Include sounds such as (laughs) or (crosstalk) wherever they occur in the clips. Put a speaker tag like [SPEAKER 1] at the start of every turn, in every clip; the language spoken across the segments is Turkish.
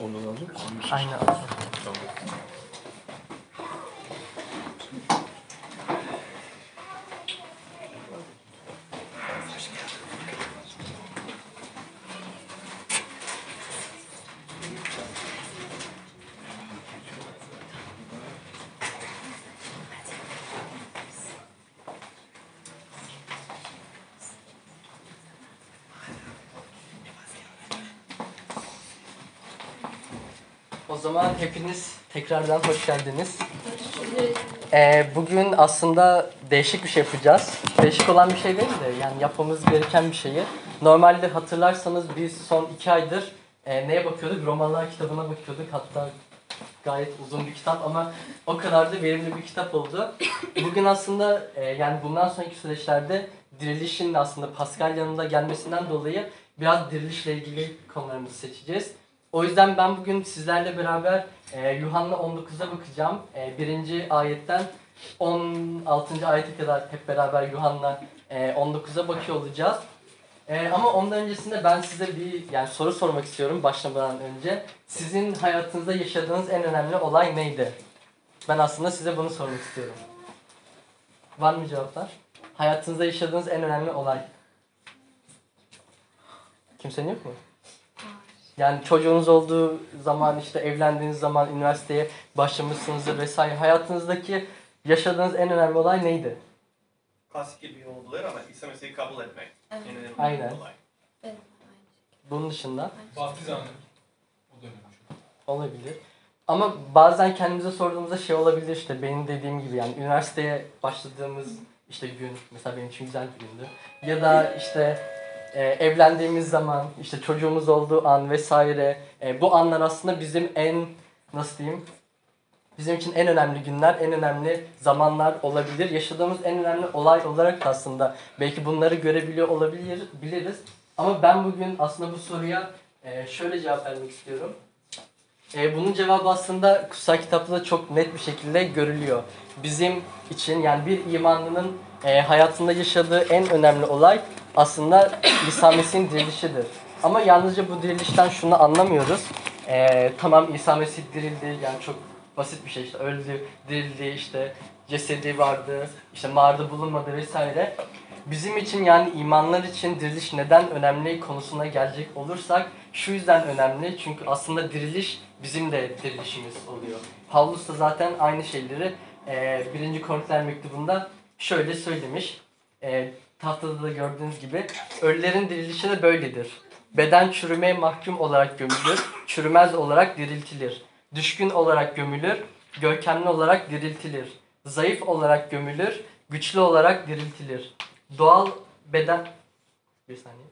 [SPEAKER 1] Ondan alacak mısın?
[SPEAKER 2] Aynen.
[SPEAKER 1] Tamam.
[SPEAKER 2] Zaman hepiniz tekrardan hoş geldiniz. Ee, bugün aslında değişik bir şey yapacağız. Değişik olan bir şey değil de yani yapmamız gereken bir şeyi. Normalde hatırlarsanız biz son iki aydır e, neye bakıyorduk? Romanlar kitabına bakıyorduk. Hatta gayet uzun bir kitap ama o kadar da verimli bir kitap oldu. Bugün aslında e, yani bundan sonraki süreçlerde dirilişin aslında Paskalya'nın da gelmesinden dolayı biraz dirilişle ilgili konularımızı seçeceğiz. O yüzden ben bugün sizlerle beraber e, Yuhanna 19'a bakacağım. E, birinci ayetten 16. ayete kadar hep beraber Yuhanna e, 19'a bakıyor olacağız. E, ama ondan öncesinde ben size bir yani soru sormak istiyorum başlamadan önce. Sizin hayatınızda yaşadığınız en önemli olay neydi? Ben aslında size bunu sormak istiyorum. Var mı cevaplar? Hayatınızda yaşadığınız en önemli olay. Kimsenin yok mu? Yani çocuğunuz olduğu zaman işte evlendiğiniz zaman üniversiteye başlamışsınızdır vesaire. Hayatınızdaki yaşadığınız en önemli olay neydi?
[SPEAKER 3] Klasik gibi olabilir ama İsa Mesih'i kabul etmek.
[SPEAKER 4] Evet.
[SPEAKER 3] En önemli
[SPEAKER 2] Aynen.
[SPEAKER 3] olay.
[SPEAKER 4] Evet.
[SPEAKER 2] Bunun dışında
[SPEAKER 5] Baptiz anı. O dönem
[SPEAKER 2] olabilir. Ama bazen kendimize sorduğumuzda şey olabilir işte benim dediğim gibi yani üniversiteye başladığımız işte gün mesela benim için güzel bir gündü. Ya da işte e, evlendiğimiz zaman işte çocuğumuz olduğu an vesaire e, bu anlar aslında bizim en nasıl diyeyim bizim için en önemli günler, en önemli zamanlar olabilir. Yaşadığımız en önemli olay olarak da aslında belki bunları görebiliyor olabilir biliriz. Ama ben bugün aslında bu soruya e, şöyle cevap vermek istiyorum. E, bunun cevabı aslında kutsal kitapta da çok net bir şekilde görülüyor. Bizim için yani bir imanlının e, hayatında yaşadığı en önemli olay aslında İsa Mesih'in dirilişidir. Ama yalnızca bu dirilişten şunu anlamıyoruz. E, tamam İsa Mesih dirildi yani çok basit bir şey işte öldü, dirildi işte cesedi vardı, işte mağarada bulunmadı vesaire. Bizim için yani imanlar için diriliş neden önemli konusuna gelecek olursak şu yüzden önemli çünkü aslında diriliş bizim de dirilişimiz oluyor. Paulus da zaten aynı şeyleri e, 1. Korintiler mektubunda şöyle söylemiş. E, tahtada da gördüğünüz gibi ölülerin dirilişi de böyledir. Beden çürümeye mahkum olarak gömülür, çürümez olarak diriltilir. Düşkün olarak gömülür, görkemli olarak diriltilir. Zayıf olarak gömülür, güçlü olarak diriltilir. Doğal beden... Bir saniye.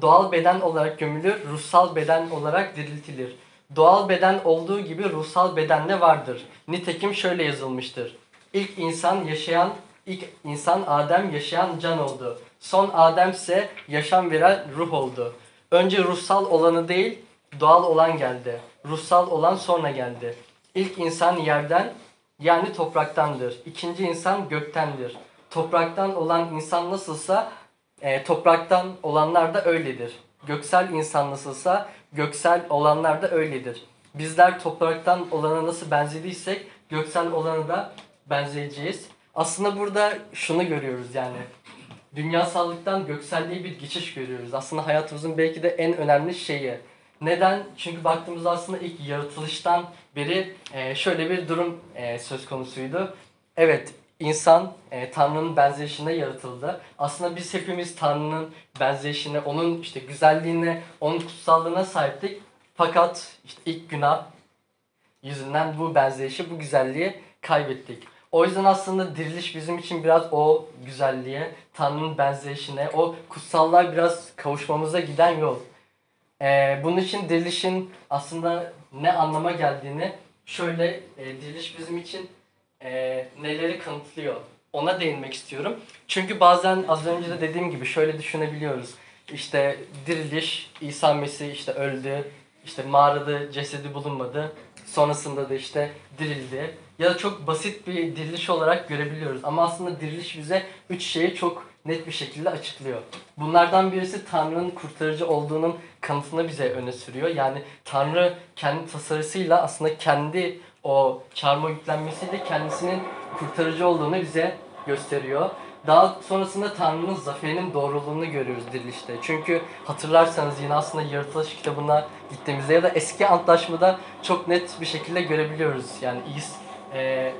[SPEAKER 2] Doğal beden olarak gömülür, ruhsal beden olarak diriltilir. Doğal beden olduğu gibi ruhsal beden de vardır. Nitekim şöyle yazılmıştır. İlk insan yaşayan, ilk insan Adem yaşayan can oldu. Son Adem ise yaşam veren ruh oldu. Önce ruhsal olanı değil, doğal olan geldi. Ruhsal olan sonra geldi. İlk insan yerden yani topraktandır. İkinci insan göktendir. Topraktan olan insan nasılsa e, topraktan olanlar da öyledir. Göksel insan nasılsa göksel olanlar da öyledir. Bizler topraktan olana nasıl benzediysek göksel olana da benzeyeceğiz. Aslında burada şunu görüyoruz yani. Dünyasallıktan gökselliğe bir geçiş görüyoruz. Aslında hayatımızın belki de en önemli şeyi. Neden? Çünkü baktığımızda aslında ilk yaratılıştan beri e, şöyle bir durum e, söz konusuydu. Evet, insan e, Tanrı'nın benzeyişinde yaratıldı. Aslında biz hepimiz Tanrı'nın benzeyişine, onun işte güzelliğine, onun kutsallığına sahiptik. Fakat işte ilk günah yüzünden bu benzeyişi, bu güzelliği kaybettik. O yüzden aslında diriliş bizim için biraz o güzelliğe, Tanrı'nın benzeyişine, o kutsallığa biraz kavuşmamıza giden yol. Ee, bunun için dirilişin aslında ne anlama geldiğini şöyle e, diriliş bizim için e, neleri kanıtlıyor ona değinmek istiyorum. Çünkü bazen az önce de dediğim gibi şöyle düşünebiliyoruz. İşte diriliş, İsa Mesih işte öldü, işte mağarada cesedi bulunmadı. Sonrasında da işte dirildi. Ya da çok basit bir diriliş olarak görebiliyoruz. Ama aslında diriliş bize üç şeyi çok net bir şekilde açıklıyor. Bunlardan birisi Tanrı'nın kurtarıcı olduğunun kanıtını bize öne sürüyor. Yani Tanrı kendi tasarısıyla aslında kendi o çarmıha yüklenmesiyle kendisinin kurtarıcı olduğunu bize gösteriyor. Daha sonrasında Tanrı'nın zaferinin doğruluğunu görüyoruz dirilişte. Çünkü hatırlarsanız yine aslında yaratılış kitabına gittiğimizde ya da eski antlaşmada çok net bir şekilde görebiliyoruz. Yani İs, e,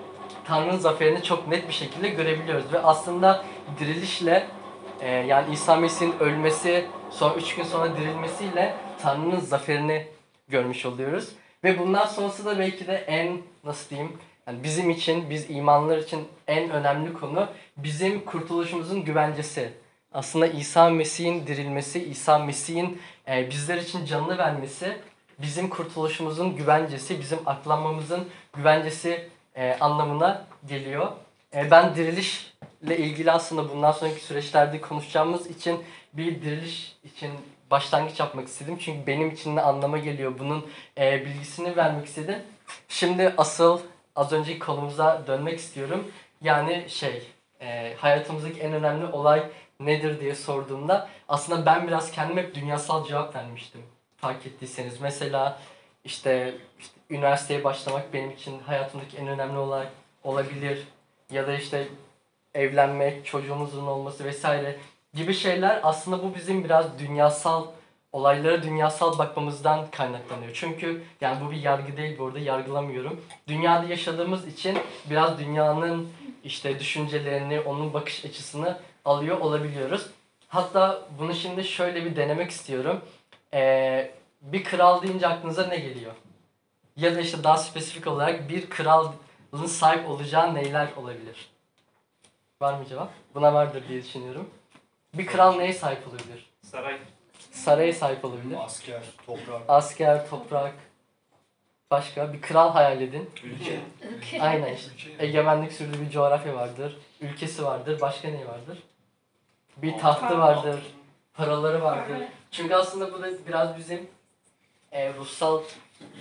[SPEAKER 2] Tanrı'nın zaferini çok net bir şekilde görebiliyoruz. Ve aslında dirilişle e, yani İsa Mesih'in ölmesi, sonra üç gün sonra dirilmesiyle Tanrı'nın zaferini görmüş oluyoruz. Ve bundan sonrası da belki de en nasıl diyeyim yani bizim için, biz imanlar için en önemli konu bizim kurtuluşumuzun güvencesi. Aslında İsa Mesih'in dirilmesi, İsa Mesih'in e, bizler için canını vermesi bizim kurtuluşumuzun güvencesi, bizim aklanmamızın güvencesi e, anlamına geliyor. E, ben dirilişle ilgili aslında bundan sonraki süreçlerde konuşacağımız için bir diriliş için başlangıç yapmak istedim. Çünkü benim için ne anlama geliyor bunun e, bilgisini vermek istedim. Şimdi asıl az önceki konumuza dönmek istiyorum. Yani şey e, hayatımızdaki en önemli olay nedir diye sorduğumda aslında ben biraz kendim hep dünyasal cevap vermiştim. Fark ettiyseniz mesela işte, işte üniversiteye başlamak benim için hayatımdaki en önemli olay olabilir. Ya da işte evlenmek, çocuğumuzun olması vesaire gibi şeyler aslında bu bizim biraz dünyasal olaylara dünyasal bakmamızdan kaynaklanıyor. Çünkü yani bu bir yargı değil bu arada yargılamıyorum. Dünyada yaşadığımız için biraz dünyanın işte düşüncelerini, onun bakış açısını alıyor olabiliyoruz. Hatta bunu şimdi şöyle bir denemek istiyorum. Ee, bir kral deyince aklınıza ne geliyor? Ya da işte daha spesifik olarak bir kralın sahip olacağı neyler olabilir? Var mı cevap? Buna vardır diye düşünüyorum. Bir kral neye sahip olabilir?
[SPEAKER 3] Saray.
[SPEAKER 2] Saraya sahip olabilir.
[SPEAKER 1] Asker, toprak,
[SPEAKER 2] Asker, toprak, başka bir kral hayal edin.
[SPEAKER 1] ülke.
[SPEAKER 2] Aynen işte. Egemenlik sürdüğü bir coğrafya vardır. Ülkesi vardır. Başka ne vardır? Bir tahtı vardır. Paraları vardır. Çünkü aslında bu da biraz bizim e, ruhsal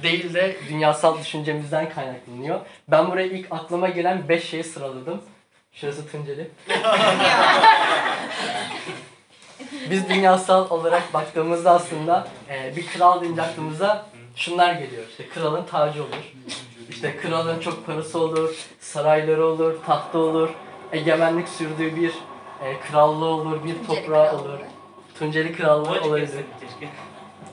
[SPEAKER 2] değil de dünyasal düşüncemizden kaynaklanıyor. Ben buraya ilk aklıma gelen 5 şeyi sıraladım. Şurası Tunceli. Biz dünyasal olarak baktığımızda aslında e, bir kral deyince aklımıza şunlar geliyor. İşte kralın tacı olur. İşte kralın çok parası olur, sarayları olur, tahtı olur, egemenlik sürdüğü bir e, krallığı olur, bir toprağı olur. Tunceli krallığı olabilir.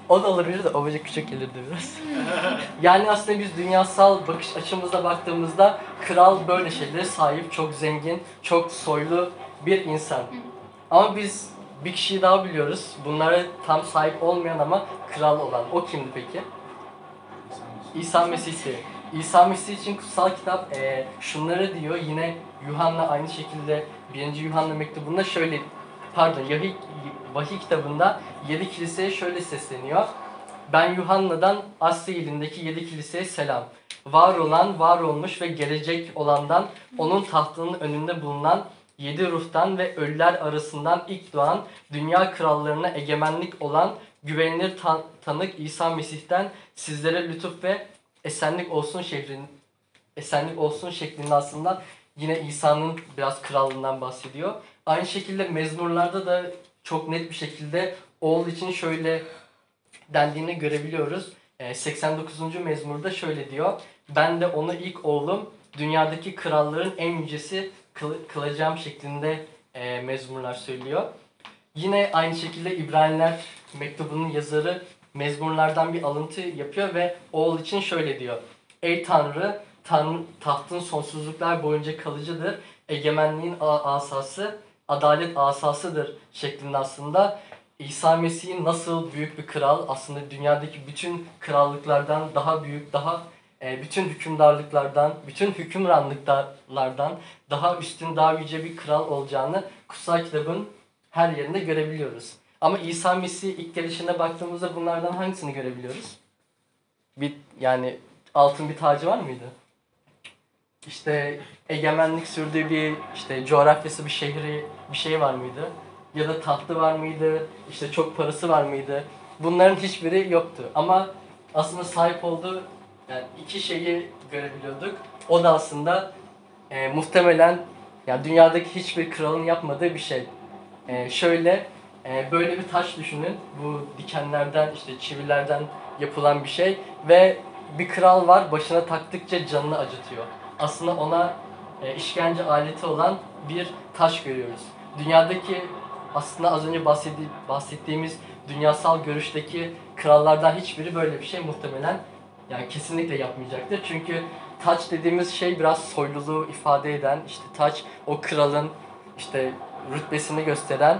[SPEAKER 2] O da olabilir de obacık küçük gelirdi biraz. (laughs) yani aslında biz dünyasal bakış açımızda baktığımızda kral böyle şeylere sahip, çok zengin, çok soylu bir insan. Ama biz bir kişiyi daha biliyoruz. Bunlara tam sahip olmayan ama kral olan. O kimdi peki? İsa Mesih'i. İsa Mesih için kutsal kitap eee, şunları diyor. Yine Yuhanna aynı şekilde 1. Yuhanna mektubunda şöyle pardon Yahi, Vahiy kitabında 7 kiliseye şöyle sesleniyor. Ben Yuhanna'dan Asya ilindeki 7 kiliseye selam. Var olan, var olmuş ve gelecek olandan, onun tahtının önünde bulunan yedi ruhtan ve ölüler arasından ilk doğan dünya krallarına egemenlik olan güvenilir tan- tanık İsa Mesih'ten sizlere lütuf ve esenlik olsun şehrin esenlik olsun şeklinde aslında yine İsa'nın biraz krallığından bahsediyor. Aynı şekilde mezmurlarda da çok net bir şekilde oğul için şöyle dendiğini görebiliyoruz. Ee, 89. mezmurda şöyle diyor. Ben de onu ilk oğlum dünyadaki kralların en yücesi kıl- kılacağım şeklinde e, mezmurlar söylüyor. Yine aynı şekilde İbraniler mektubunun yazarı mezmurlardan bir alıntı yapıyor ve oğul için şöyle diyor. Ey Tanrı, Tanrı tahtın sonsuzluklar boyunca kalıcıdır. Egemenliğin asası, adalet asasıdır şeklinde aslında İsa Mesih'in nasıl büyük bir kral aslında dünyadaki bütün krallıklardan daha büyük, daha e, bütün hükümdarlıklardan, bütün hükümranlıklardan daha üstün, daha yüce bir kral olacağını kutsal kitabın her yerinde görebiliyoruz. Ama İsa Mesih ilk gelişine baktığımızda bunlardan hangisini görebiliyoruz? Bir yani altın bir tacı var mıydı? İşte egemenlik sürdüğü bir işte coğrafyası bir şehri bir şey var mıydı? Ya da tahtı var mıydı? İşte çok parası var mıydı? Bunların hiçbiri yoktu. Ama aslında sahip olduğu yani iki şeyi görebiliyorduk. O da aslında e, muhtemelen yani dünyadaki hiçbir kralın yapmadığı bir şey. Ee, şöyle e, böyle bir taş düşünün. Bu dikenlerden işte çivilerden yapılan bir şey ve bir kral var başına taktıkça canını acıtıyor. Aslında ona e, işkence aleti olan bir taş görüyoruz. Dünyadaki aslında az önce bahsedi- bahsettiğimiz dünyasal görüşteki krallardan hiçbiri böyle bir şey muhtemelen yani kesinlikle yapmayacaktır. Çünkü taç dediğimiz şey biraz soyluluğu ifade eden işte taç o kralın işte rütbesini gösteren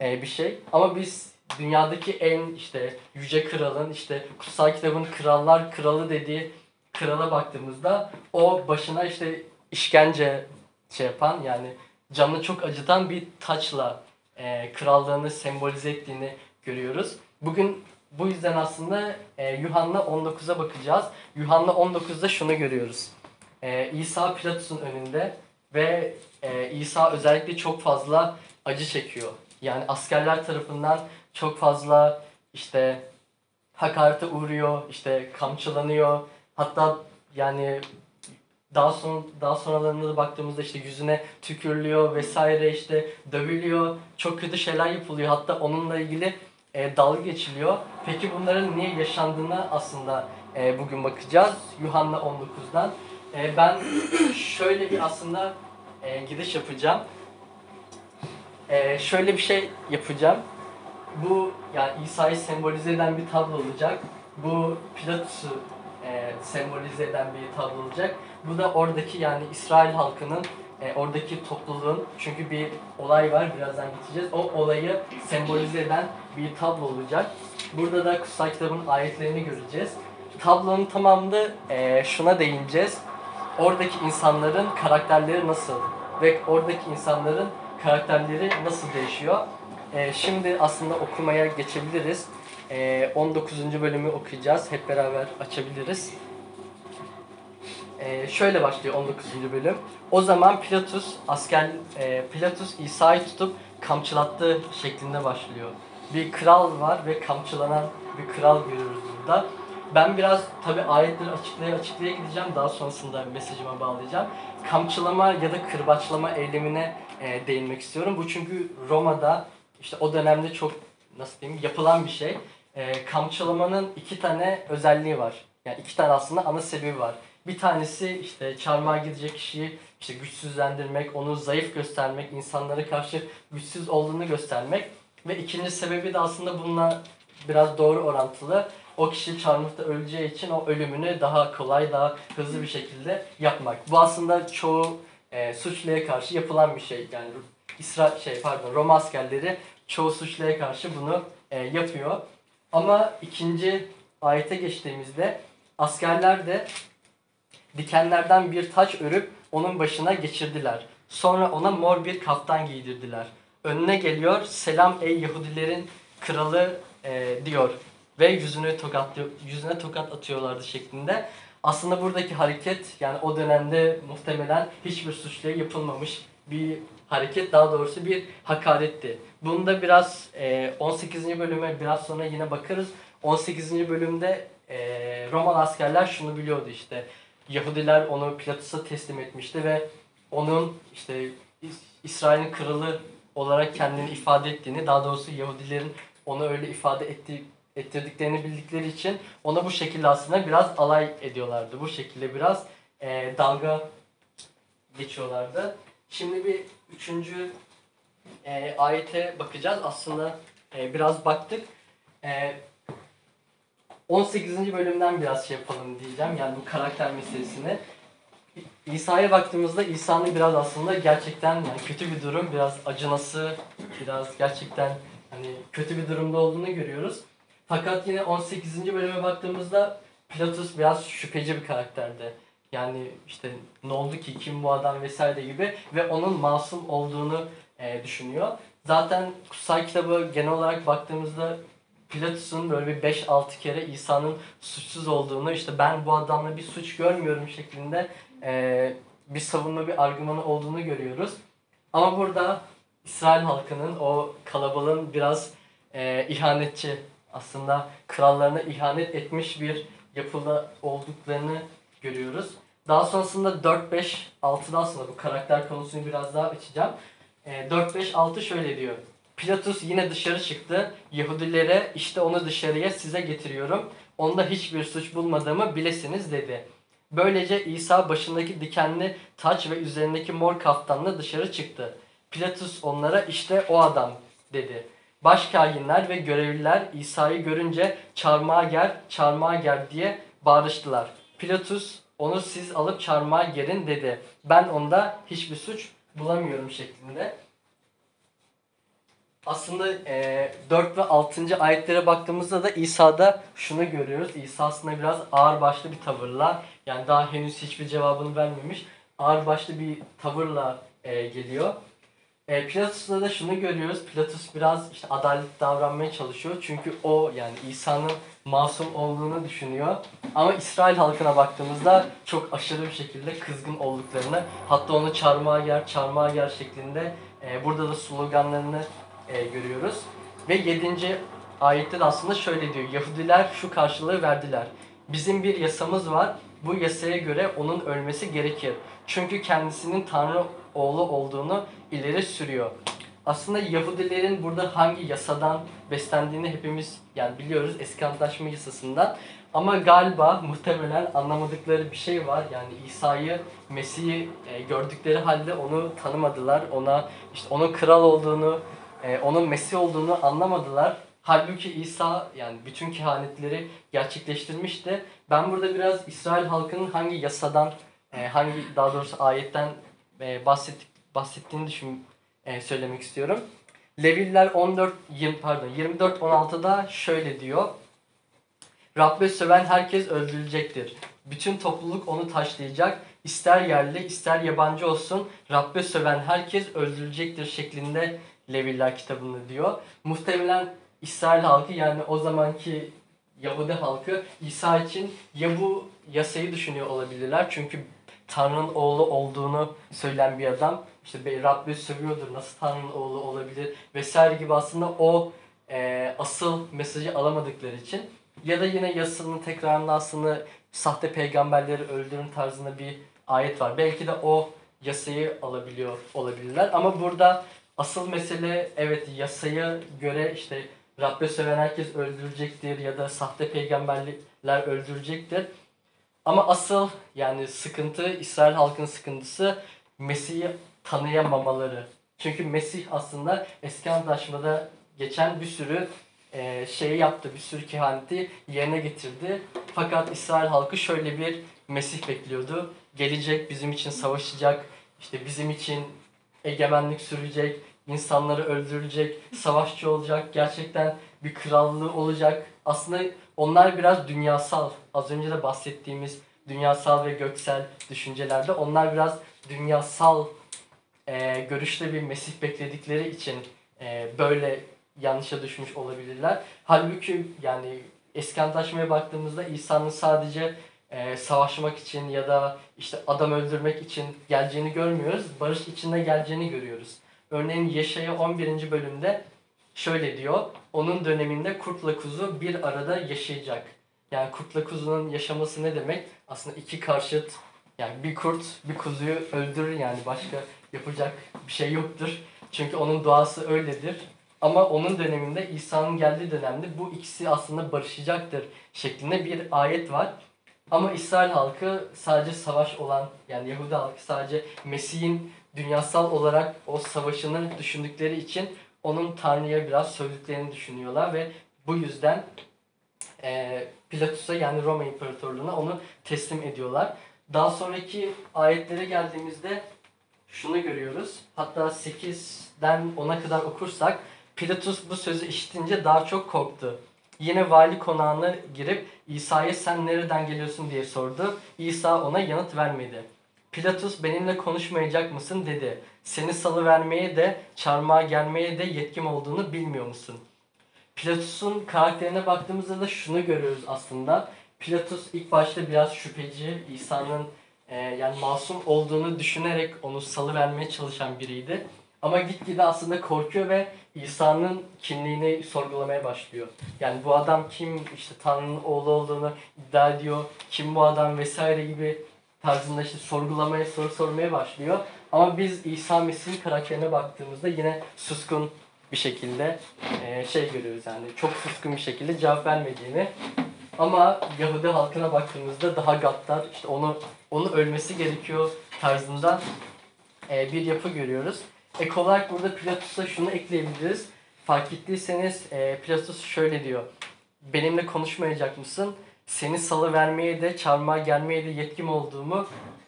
[SPEAKER 2] e, bir şey. Ama biz dünyadaki en işte yüce kralın işte kutsal kitabın krallar kralı dediği krala baktığımızda o başına işte işkence şey yapan yani canını çok acıtan bir taçla e, krallığını sembolize ettiğini görüyoruz. Bugün bu yüzden aslında e, Yuhanna 19'a bakacağız. Yuhanna 19'da şunu görüyoruz. E, İsa Pilatus'un önünde ve e, İsa özellikle çok fazla acı çekiyor. Yani askerler tarafından çok fazla işte hakarete uğruyor, işte kamçılanıyor. Hatta yani daha son daha sonralarına da baktığımızda işte yüzüne tükürülüyor vesaire işte dövülüyor. Çok kötü şeyler yapılıyor. Hatta onunla ilgili e, dalga geçiliyor. Peki bunların niye yaşandığına aslında e, bugün bakacağız. Yuhanna 19'dan. E, ben şöyle bir aslında e, gidiş yapacağım. E, şöyle bir şey yapacağım. Bu yani İsa'yı sembolize eden bir tablo olacak. Bu Pilatus'u e, sembolize eden bir tablo olacak. Bu da oradaki yani İsrail halkının e, oradaki topluluğun çünkü bir olay var birazdan geçeceğiz. O olayı sembolize eden bir tablo olacak. Burada da kutsal kitabın ayetlerini göreceğiz. Tablonun tamamında e, şuna değineceğiz. Oradaki insanların karakterleri nasıl ve oradaki insanların karakterleri nasıl değişiyor? E, şimdi aslında okumaya geçebiliriz. E, 19. bölümü okuyacağız. Hep beraber açabiliriz. Ee, şöyle başlıyor 19. bölüm. O zaman Pilatus asker e, Pilatus İsa'yı tutup kamçılattığı şeklinde başlıyor. Bir kral var ve kamçılanan bir kral görüyoruz burada. Ben biraz tabi ayetleri açıklaya açıklaya gideceğim. Daha sonrasında mesajıma bağlayacağım. Kamçılama ya da kırbaçlama eylemine e, değinmek istiyorum. Bu çünkü Roma'da işte o dönemde çok nasıl diyeyim yapılan bir şey. E, kamçılamanın iki tane özelliği var. Yani iki tane aslında ana sebebi var. Bir tanesi işte çarmıha gidecek kişiyi işte güçsüzlendirmek, onu zayıf göstermek, insanlara karşı güçsüz olduğunu göstermek. Ve ikinci sebebi de aslında bununla biraz doğru orantılı. O kişi çarmıhta öleceği için o ölümünü daha kolay, daha hızlı bir şekilde yapmak. Bu aslında çoğu e, suçluya karşı yapılan bir şey. Yani İsra şey pardon Roma askerleri çoğu suçluya karşı bunu e, yapıyor. Ama ikinci ayete geçtiğimizde askerler de dikenlerden bir taç örüp onun başına geçirdiler. Sonra ona mor bir kaftan giydirdiler. Önüne geliyor selam ey Yahudilerin kralı e, diyor ve yüzüne tokat yüzüne tokat atıyorlardı şeklinde. Aslında buradaki hareket yani o dönemde muhtemelen hiçbir suçluya yapılmamış bir hareket daha doğrusu bir hakaretti. Bunda biraz e, 18. bölüme biraz sonra yine bakarız. 18. bölümde e, Romalı askerler şunu biliyordu işte Yahudiler onu Pilatus'a teslim etmişti ve onun işte İs- İsrail'in kralı olarak kendini ifade ettiğini, daha doğrusu Yahudilerin onu öyle ifade etti, ettirdiklerini bildikleri için ona bu şekilde aslında biraz alay ediyorlardı. Bu şekilde biraz e, dalga geçiyorlardı. Şimdi bir üçüncü e, ayete bakacağız. Aslında e, biraz baktık. E, 18. bölümden biraz şey yapalım diyeceğim. Yani bu karakter meselesini. İsa'ya baktığımızda İsa'nın biraz aslında gerçekten yani kötü bir durum, biraz acınası, biraz gerçekten hani kötü bir durumda olduğunu görüyoruz. Fakat yine 18. bölüme baktığımızda Pilatus biraz şüpheci bir karakterdi. Yani işte ne oldu ki kim bu adam vesaire gibi ve onun masum olduğunu e, düşünüyor. Zaten kutsal kitabı genel olarak baktığımızda Pilatus'un böyle bir 5-6 kere İsa'nın suçsuz olduğunu işte ben bu adamla bir suç görmüyorum şeklinde e, bir savunma bir argümanı olduğunu görüyoruz. Ama burada İsrail halkının o kalabalığın biraz e, ihanetçi aslında krallarına ihanet etmiş bir yapıda olduklarını görüyoruz. Daha sonrasında 4, 5, 6'da aslında bu karakter konusunu biraz daha açacağım. E, 4, 5, 6 şöyle diyor. Pilatus yine dışarı çıktı. Yahudilere işte onu dışarıya size getiriyorum. Onda hiçbir suç bulmadığımı bilesiniz dedi. Böylece İsa başındaki dikenli taç ve üzerindeki mor kaftanla dışarı çıktı. Pilatus onlara işte o adam dedi. Başkahinler ve görevliler İsa'yı görünce çarmıha ger, çarmıha ger diye bağırıştılar. Pilatus onu siz alıp çarmıha gerin dedi. Ben onda hiçbir suç bulamıyorum şeklinde. Aslında e, 4 ve 6. ayetlere baktığımızda da İsa'da şunu görüyoruz. İsa aslında biraz ağırbaşlı bir tavırla yani daha henüz hiçbir cevabını vermemiş ağırbaşlı bir tavırla e, geliyor. E, Pilatus'ta da şunu görüyoruz. Pilatus biraz işte adaletli davranmaya çalışıyor. Çünkü o yani İsa'nın masum olduğunu düşünüyor. Ama İsrail halkına baktığımızda çok aşırı bir şekilde kızgın olduklarını hatta onu çarmıha ger, çarmıha ger şeklinde e, burada da sloganlarını e, görüyoruz. Ve 7. ayette de aslında şöyle diyor. Yahudiler şu karşılığı verdiler. Bizim bir yasamız var. Bu yasaya göre onun ölmesi gerekir. Çünkü kendisinin Tanrı oğlu olduğunu ileri sürüyor. Aslında Yahudilerin burada hangi yasadan beslendiğini hepimiz yani biliyoruz eski antlaşma yasasından. Ama galiba muhtemelen anlamadıkları bir şey var. Yani İsa'yı, Mesih'i e, gördükleri halde onu tanımadılar. Ona işte onun kral olduğunu, e, onun Mesih olduğunu anlamadılar. Halbuki İsa yani bütün kehanetleri gerçekleştirmişti. Ben burada biraz İsrail halkının hangi yasadan, e, hangi daha doğrusu ayetten e, bahsettik, bahsettiğini düşün, e, söylemek istiyorum. Leviller 14 20 pardon 24 16'da şöyle diyor. Rabbe söven herkes öldürülecektir. Bütün topluluk onu taşlayacak. İster yerli ister yabancı olsun Rabbe söven herkes öldürülecektir şeklinde Leviller kitabında diyor. Muhtemelen İsrail halkı yani o zamanki Yahudi halkı İsa için ya bu yasayı düşünüyor olabilirler. Çünkü Tanrı'nın oğlu olduğunu söyleyen bir adam işte be- Rabbi sövüyordur nasıl Tanrı'nın oğlu olabilir vesaire gibi aslında o e, asıl mesajı alamadıkları için ya da yine yasanın tekrarında aslında sahte peygamberleri öldürün tarzında bir ayet var. Belki de o yasayı alabiliyor olabilirler ama burada asıl mesele evet yasaya göre işte Rabbe söven herkes öldürecektir ya da sahte peygamberler öldürecektir. Ama asıl yani sıkıntı İsrail halkının sıkıntısı Mesih'i tanıyamamaları. Çünkü Mesih aslında eski antlaşmada geçen bir sürü e, şeyi yaptı, bir sürü kehaneti yerine getirdi. Fakat İsrail halkı şöyle bir Mesih bekliyordu. Gelecek, bizim için savaşacak, işte bizim için egemenlik sürecek, insanları öldürecek, savaşçı olacak, gerçekten bir krallığı olacak. Aslında onlar biraz dünyasal, az önce de bahsettiğimiz dünyasal ve göksel düşüncelerde onlar biraz dünyasal e, görüşte bir Mesih bekledikleri için e, böyle yanlışa düşmüş olabilirler. Halbuki yani eski antlaşmaya baktığımızda İsa'nın sadece e, savaşmak için ya da işte adam öldürmek için geleceğini görmüyoruz. Barış içinde geleceğini görüyoruz. Örneğin Yeşaya 11. bölümde şöyle diyor. Onun döneminde kurtla kuzu bir arada yaşayacak. Yani kurtla kuzunun yaşaması ne demek? Aslında iki karşıt yani bir kurt bir kuzuyu öldürür yani başka yapacak bir şey yoktur. Çünkü onun doğası öyledir. Ama onun döneminde İsa'nın geldiği dönemde bu ikisi aslında barışacaktır şeklinde bir ayet var. Ama İsrail halkı sadece savaş olan yani Yahudi halkı sadece Mesih'in dünyasal olarak o savaşını düşündükleri için onun Tanrı'ya biraz sövdüklerini düşünüyorlar ve bu yüzden e, Pilatus'a yani Roma İmparatorluğu'na onu teslim ediyorlar. Daha sonraki ayetlere geldiğimizde şunu görüyoruz. Hatta 8'den 10'a kadar okursak Pilatus bu sözü işitince daha çok korktu. Yine vali konağına girip İsa'ya sen nereden geliyorsun diye sordu. İsa ona yanıt vermedi. Pilatus benimle konuşmayacak mısın dedi. Seni salıvermeye de çarmıha gelmeye de yetkim olduğunu bilmiyor musun? Pilatus'un karakterine baktığımızda da şunu görüyoruz aslında. Pilatus ilk başta biraz şüpheci, İsa'nın e, yani masum olduğunu düşünerek onu salıvermeye çalışan biriydi. Ama gitgide aslında korkuyor ve İsa'nın kimliğini sorgulamaya başlıyor. Yani bu adam kim, işte Tanrı'nın oğlu olduğunu iddia ediyor, kim bu adam vesaire gibi tarzında işte sorgulamaya, soru sormaya başlıyor. Ama biz İsa Mesih'in karakterine baktığımızda yine suskun bir şekilde e, şey görüyoruz yani çok suskun bir şekilde cevap vermediğini. Ama Yahudi halkına baktığımızda daha gaddar, işte onu onu ölmesi gerekiyor tarzında e, bir yapı görüyoruz. Ek olarak burada Pilatus'a şunu ekleyebiliriz. Fark ettiyseniz e, Pilatus şöyle diyor. Benimle konuşmayacak mısın? Seni salı vermeye de çarmıha gelmeye de yetkim olduğumu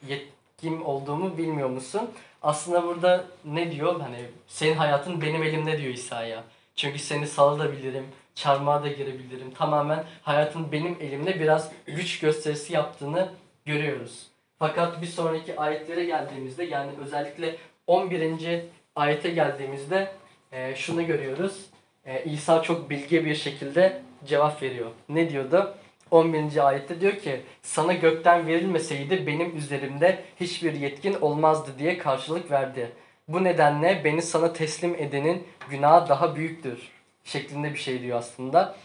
[SPEAKER 2] yetkim olduğumu bilmiyor musun? Aslında burada ne diyor? Hani senin hayatın benim elimde diyor İsa'ya. Çünkü seni salabilirim, çarmıha da girebilirim. Tamamen hayatın benim elimde biraz güç gösterisi yaptığını görüyoruz. Fakat bir sonraki ayetlere geldiğimizde yani özellikle 11. ayete geldiğimizde e, şunu görüyoruz. E, İsa çok bilge bir şekilde cevap veriyor. Ne diyordu? 11. ayette diyor ki sana gökten verilmeseydi benim üzerimde hiçbir yetkin olmazdı diye karşılık verdi. Bu nedenle beni sana teslim edenin günahı daha büyüktür şeklinde bir şey diyor aslında.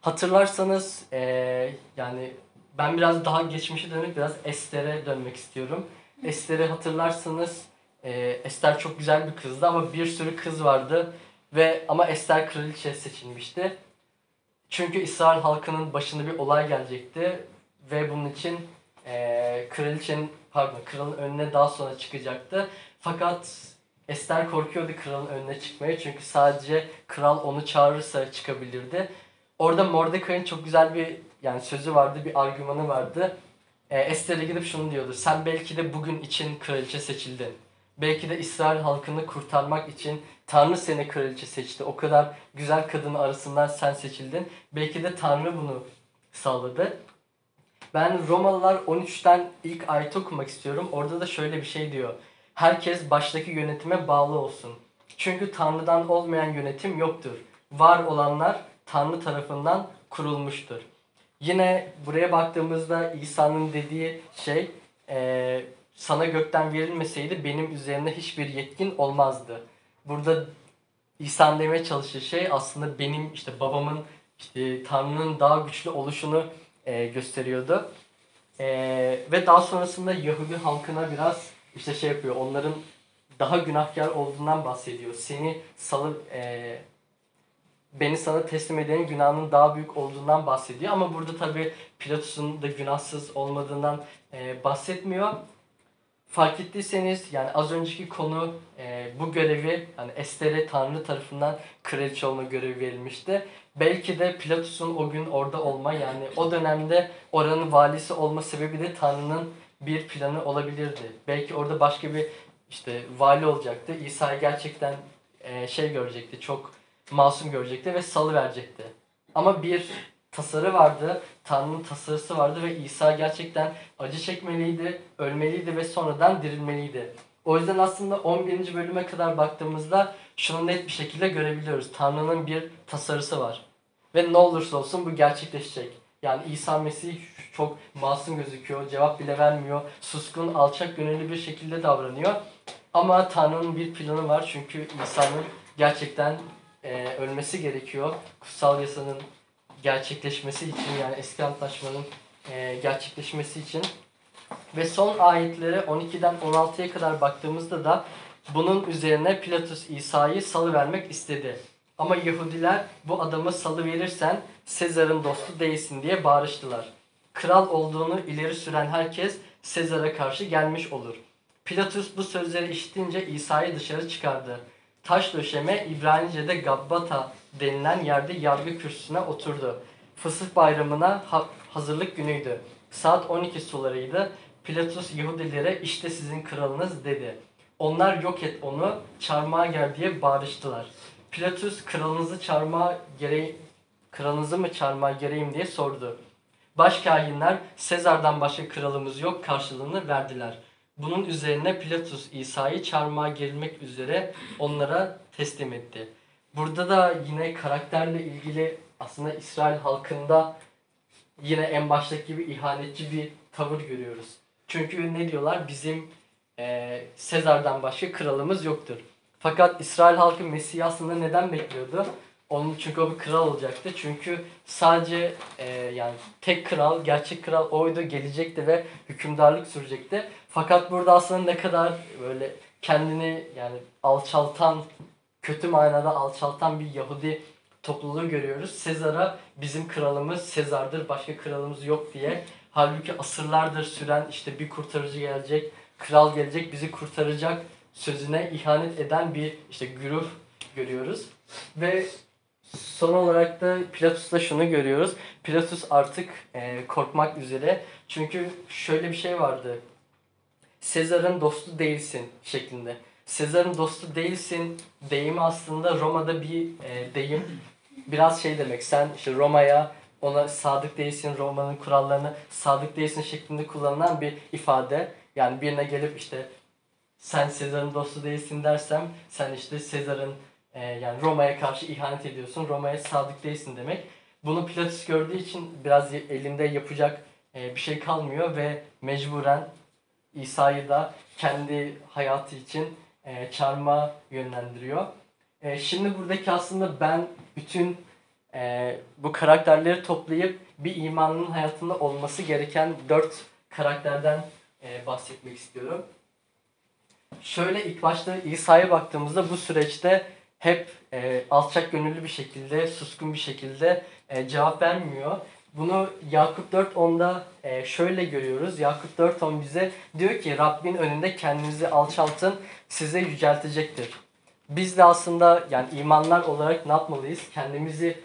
[SPEAKER 2] Hatırlarsanız eee, yani ben biraz daha geçmişe dönüp biraz Ester'e dönmek istiyorum. Ester'i hatırlarsanız eee, Ester çok güzel bir kızdı ama bir sürü kız vardı ve ama Ester kraliçe seçilmişti. Çünkü İsrail halkının başına bir olay gelecekti ve bunun için eee kraliçenin pardon kralın önüne daha sonra çıkacaktı. Fakat Ester korkuyordu kralın önüne çıkmaya çünkü sadece kral onu çağırırsa çıkabilirdi. Orada Mordecai'nin çok güzel bir yani sözü vardı, bir argümanı vardı. Ee, Ester'e gidip şunu diyordu. Sen belki de bugün için kraliçe seçildin. Belki de İsrail halkını kurtarmak için Tanrı seni kraliçe seçti. O kadar güzel kadın arasından sen seçildin. Belki de Tanrı bunu sağladı. Ben Romalılar 13'ten ilk ayet okumak istiyorum. Orada da şöyle bir şey diyor. Herkes baştaki yönetime bağlı olsun. Çünkü Tanrı'dan olmayan yönetim yoktur. Var olanlar Tanrı tarafından kurulmuştur. Yine buraya baktığımızda İsa'nın dediği şey eee, sana gökten verilmeseydi benim üzerimde hiçbir yetkin olmazdı. Burada İsa'nın demeye çalıştığı şey aslında benim işte babamın işte Tanrı'nın daha güçlü oluşunu eee, gösteriyordu. Eee, ve daha sonrasında Yahudi halkına biraz işte şey yapıyor. Onların daha günahkar olduğundan bahsediyor. Seni salıp eee, beni sana teslim edenin günahının daha büyük olduğundan bahsediyor. Ama burada tabi Pilatus'un da günahsız olmadığından eee, bahsetmiyor. Fark ettiyseniz yani az önceki konu eee, bu görevi hani Ester'e Tanrı tarafından kraliçe olma görevi verilmişti. Belki de Pilatus'un o gün orada olma yani o dönemde oranın valisi olma sebebi de Tanrı'nın bir planı olabilirdi. Belki orada başka bir işte vali olacaktı. İsa'yı gerçekten eee, şey görecekti. Çok masum görecekti ve salı verecekti. Ama bir tasarı vardı. Tanrı'nın tasarısı vardı ve İsa gerçekten acı çekmeliydi, ölmeliydi ve sonradan dirilmeliydi. O yüzden aslında 11. bölüme kadar baktığımızda şunu net bir şekilde görebiliyoruz. Tanrı'nın bir tasarısı var. Ve ne olursa olsun bu gerçekleşecek. Yani İsa Mesih çok masum gözüküyor, cevap bile vermiyor, suskun, alçak gönüllü bir şekilde davranıyor. Ama Tanrı'nın bir planı var çünkü İsa'nın gerçekten e, ölmesi gerekiyor. Kutsal yasanın gerçekleşmesi için yani eski antlaşmanın e, gerçekleşmesi için. Ve son ayetlere 12'den 16'ya kadar baktığımızda da bunun üzerine Pilatus İsa'yı salıvermek istedi. Ama Yahudiler bu adamı salı verirsen Sezar'ın dostu değilsin diye bağırıştılar. Kral olduğunu ileri süren herkes Sezar'a karşı gelmiş olur. Pilatus bu sözleri işitince İsa'yı dışarı çıkardı. Taş döşeme İbranice'de Gabbata denilen yerde yargı kürsüsüne oturdu. Fısıh bayramına ha- hazırlık günüydü. Saat 12 sularıydı. Pilatus Yahudilere işte sizin kralınız dedi. Onlar yok et onu, çarmıha gel diye bağırıştılar. Pilatus kralınızı çarmıha gereği, kralınızı mı çarmıha gereyim diye sordu. Başkahinler Sezar'dan başka kralımız yok karşılığını verdiler. Bunun üzerine Pilatus İsa'yı çarmıha gerilmek üzere onlara teslim etti. Burada da yine karakterle ilgili aslında İsrail halkında yine en baştaki gibi ihanetçi bir tavır görüyoruz. Çünkü ne diyorlar? Bizim eee Sezar'dan başka kralımız yoktur. Fakat İsrail halkı Mesih'i aslında neden bekliyordu? Onun çünkü o bir kral olacaktı. Çünkü sadece eee, yani tek kral, gerçek kral oydu, gelecekti ve hükümdarlık sürecekti. Fakat burada aslında ne kadar böyle kendini yani alçaltan kötü manada alçaltan bir Yahudi topluluğu görüyoruz. Sezar'a bizim kralımız Sezar'dır, başka kralımız yok diye. Halbuki asırlardır süren işte bir kurtarıcı gelecek, kral gelecek, bizi kurtaracak sözüne ihanet eden bir işte güruh görüyoruz. Ve son olarak da Pilatus'ta şunu görüyoruz. Pilatus artık e, korkmak üzere. Çünkü şöyle bir şey vardı. Sezar'ın dostu değilsin şeklinde. Sezar'ın dostu değilsin deyimi aslında Roma'da bir e, deyim. Biraz şey demek sen işte Roma'ya ona sadık değilsin, Roma'nın kurallarına sadık değilsin şeklinde kullanılan bir ifade. Yani birine gelip işte sen Sezar'ın dostu değilsin dersem sen işte Sezar'ın e, yani Roma'ya karşı ihanet ediyorsun, Roma'ya sadık değilsin demek. Bunu Pilatus gördüğü için biraz elinde yapacak e, bir şey kalmıyor ve mecburen İsa'yı da kendi hayatı için e, çarmıha yönlendiriyor. E, şimdi buradaki aslında ben bütün e, bu karakterleri toplayıp bir imanın hayatında olması gereken dört karakterden e, bahsetmek istiyorum. Şöyle ilk başta İsa'ya baktığımızda bu süreçte hep e, alçak gönüllü bir şekilde, suskun bir şekilde e, cevap vermiyor. Bunu Yakup 4.10'da e, şöyle görüyoruz. Yakup 4.10 bize diyor ki Rabbin önünde kendinizi alçaltın, size yüceltecektir. Biz de aslında yani imanlar olarak ne yapmalıyız? Kendimizi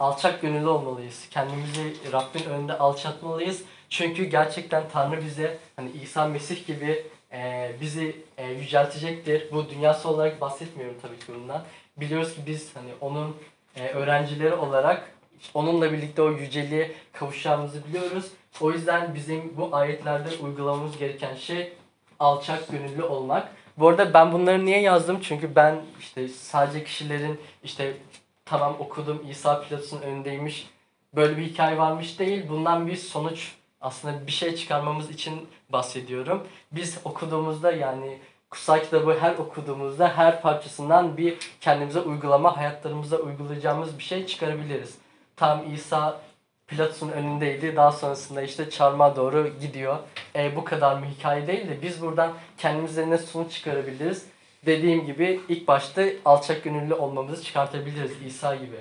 [SPEAKER 2] alçak gönüllü olmalıyız. Kendimizi Rabbin önünde alçaltmalıyız. Çünkü gerçekten Tanrı bize hani İsa Mesih gibi e, bizi e, yüceltecektir. Bu dünyası olarak bahsetmiyorum tabii ki bundan. Biliyoruz ki biz hani onun e, öğrencileri olarak onunla birlikte o yüceliğe kavuşacağımızı biliyoruz. O yüzden bizim bu ayetlerde uygulamamız gereken şey alçak gönüllü olmak. Bu arada ben bunları niye yazdım? Çünkü ben işte sadece kişilerin işte tamam okudum İsa Pilatus'un önündeymiş böyle bir hikaye varmış değil. Bundan bir sonuç aslında bir şey çıkarmamız için bahsediyorum. Biz okuduğumuzda yani kutsal kitabı her okuduğumuzda her parçasından bir kendimize uygulama, hayatlarımıza uygulayacağımız bir şey çıkarabiliriz. Tam İsa Pilatus'un önündeydi. Daha sonrasında işte çarmıha doğru gidiyor. E, bu kadar mı hikaye değil de biz buradan kendimize ne sonuç çıkarabiliriz? Dediğim gibi ilk başta alçak gönüllü olmamızı çıkartabiliriz İsa gibi.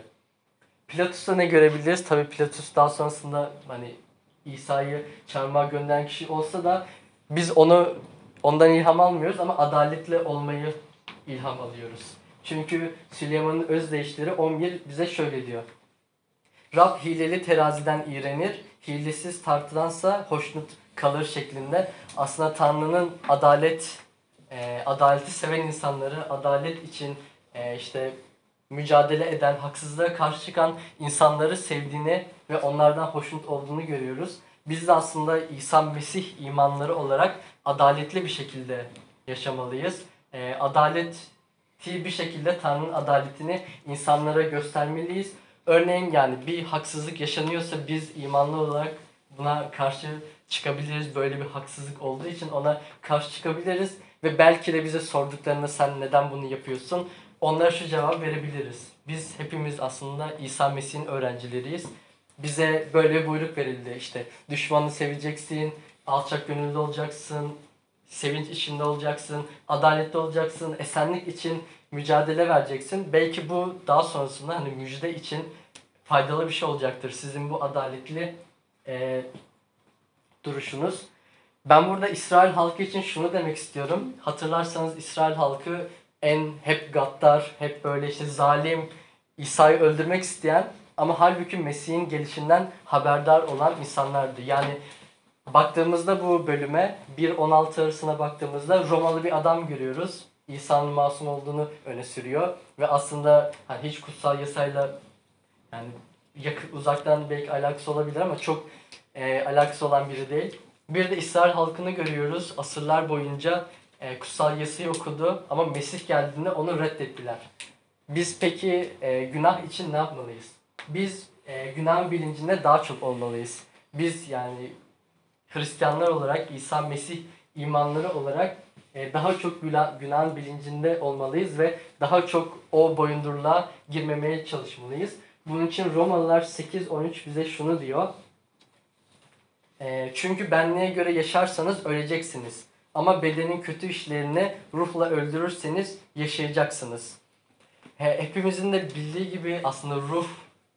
[SPEAKER 2] Pilatus'ta ne görebiliriz? Tabii Pilatus daha sonrasında hani İsa'yı çarmıha gönderen kişi olsa da biz onu ondan ilham almıyoruz ama adaletli olmayı ilham alıyoruz. Çünkü Süleyman'ın özdeyişleri 11 bize şöyle diyor. Rab hileli teraziden iğrenir, hilesiz tartılansa hoşnut kalır şeklinde. Aslında Tanrı'nın adalet, e, adaleti seven insanları, adalet için e, işte mücadele eden, haksızlığa karşı çıkan insanları sevdiğini ve onlardan hoşnut olduğunu görüyoruz. Biz de aslında İsa Mesih imanları olarak adaletli bir şekilde yaşamalıyız. E, adaleti bir şekilde Tanrı'nın adaletini insanlara göstermeliyiz. Örneğin yani bir haksızlık yaşanıyorsa biz imanlı olarak buna karşı çıkabiliriz. Böyle bir haksızlık olduğu için ona karşı çıkabiliriz. Ve belki de bize sorduklarında sen neden bunu yapıyorsun? Onlara şu cevap verebiliriz. Biz hepimiz aslında İsa Mesih'in öğrencileriyiz. Bize böyle bir buyruk verildi işte. Düşmanını seveceksin, alçak gönüllü olacaksın, sevinç içinde olacaksın, adaletli olacaksın, esenlik için mücadele vereceksin. Belki bu daha sonrasında hani müjde için faydalı bir şey olacaktır. Sizin bu adaletli e, duruşunuz. Ben burada İsrail halkı için şunu demek istiyorum. Hatırlarsanız İsrail halkı en hep gaddar, hep böyle işte zalim, İsa'yı öldürmek isteyen ama halbuki Mesih'in gelişinden haberdar olan insanlardı. Yani baktığımızda bu bölüme 1-16 arasına baktığımızda Romalı bir adam görüyoruz. İsa'nın masum olduğunu öne sürüyor ve aslında hani hiç kutsal yasayla yani yakın, uzaktan belki alakası olabilir ama çok e, alakası olan biri değil. Bir de İsrail halkını görüyoruz. Asırlar boyunca e, kutsal yasayı okudu ama Mesih geldiğinde onu reddettiler. Biz peki e, günah için ne yapmalıyız? Biz e, günah bilincinde daha çok olmalıyız. Biz yani Hristiyanlar olarak İsa Mesih imanları olarak e, daha çok günah, günahın bilincinde olmalıyız ve daha çok o boyundurluğa girmemeye çalışmalıyız. Bunun için Romalılar 8.13 bize şunu diyor. E, çünkü benliğe göre yaşarsanız öleceksiniz. Ama bedenin kötü işlerini ruhla öldürürseniz yaşayacaksınız. He, hepimizin de bildiği gibi aslında ruh,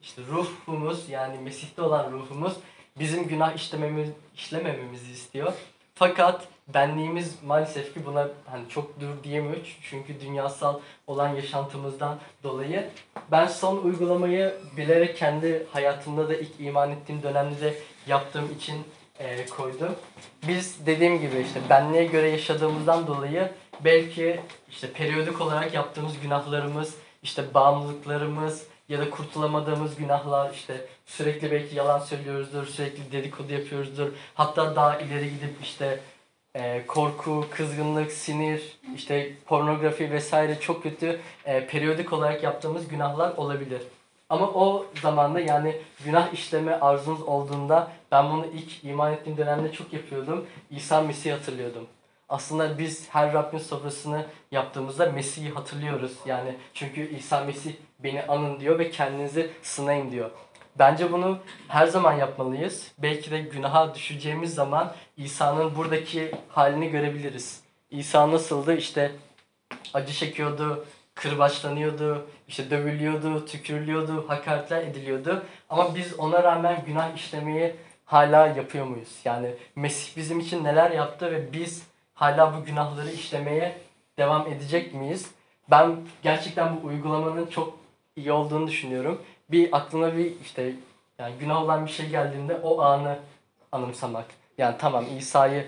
[SPEAKER 2] işte ruhumuz yani Mesih'te olan ruhumuz bizim günah işlememiz, işlemememizi istiyor. Fakat benliğimiz maalesef ki buna hani çok dur diyemiyor çünkü dünyasal olan yaşantımızdan dolayı. Ben son uygulamayı bilerek kendi hayatımda da ilk iman ettiğim dönemde de yaptığım için e, koydum. Biz dediğim gibi işte benliğe göre yaşadığımızdan dolayı belki işte periyodik olarak yaptığımız günahlarımız, işte bağımlılıklarımız ya da kurtulamadığımız günahlar işte sürekli belki yalan söylüyoruzdur, sürekli dedikodu yapıyoruzdur. Hatta daha ileri gidip işte e, korku, kızgınlık, sinir, işte pornografi vesaire çok kötü e, periyodik olarak yaptığımız günahlar olabilir. Ama o zamanda yani günah işleme arzunuz olduğunda ben bunu ilk iman ettiğim dönemde çok yapıyordum. İsa Mesih'i hatırlıyordum. Aslında biz her Rabbin sofrasını yaptığımızda Mesih'i hatırlıyoruz. Yani çünkü İsa Mesih beni anın diyor ve kendinizi sınayın diyor. Bence bunu her zaman yapmalıyız. Belki de günaha düşeceğimiz zaman İsa'nın buradaki halini görebiliriz. İsa nasıldı? İşte acı çekiyordu, kırbaçlanıyordu, işte dövülüyordu, tükürülüyordu, hakaretler ediliyordu. Ama biz ona rağmen günah işlemeyi hala yapıyor muyuz? Yani Mesih bizim için neler yaptı ve biz hala bu günahları işlemeye devam edecek miyiz? Ben gerçekten bu uygulamanın çok iyi olduğunu düşünüyorum. Bir aklına bir işte yani günah olan bir şey geldiğinde o anı anımsamak. Yani tamam İsa'yı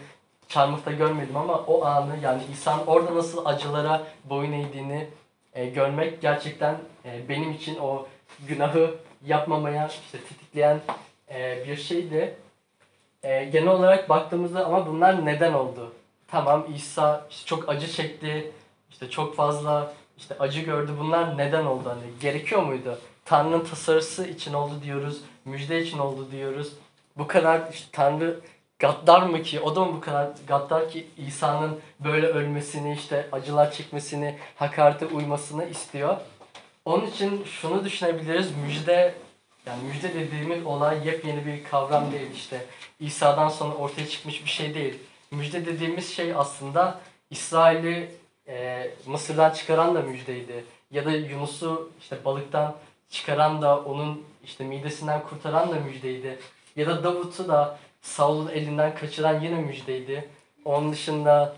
[SPEAKER 2] çarmıhta görmedim ama o anı yani İsa'nın orada nasıl acılara boyun eğdiğini e, görmek gerçekten e, benim için o günahı yapmamaya işte tetikleyen e, bir şeydi. E, genel olarak baktığımızda ama bunlar neden oldu? Tamam İsa işte çok acı çekti, işte çok fazla işte acı gördü. Bunlar neden oldu? Hani gerekiyor muydu? Tanrı'nın tasarısı için oldu diyoruz, müjde için oldu diyoruz. Bu kadar işte Tanrı gaddar mı ki? O da mı bu kadar gaddar ki İsa'nın böyle ölmesini, işte acılar çekmesini, hakarete uymasını istiyor. Onun için şunu düşünebiliriz. Müjde yani müjde dediğimiz olay yepyeni bir kavram değil işte. İsa'dan sonra ortaya çıkmış bir şey değil. Müjde dediğimiz şey aslında İsrail'i e, Mısır'dan çıkaran da müjdeydi. Ya da Yunus'u işte balıktan çıkaran da onun işte midesinden kurtaran da müjdeydi. Ya da Davut'u da Saul'un elinden kaçıran yine müjdeydi. Onun dışında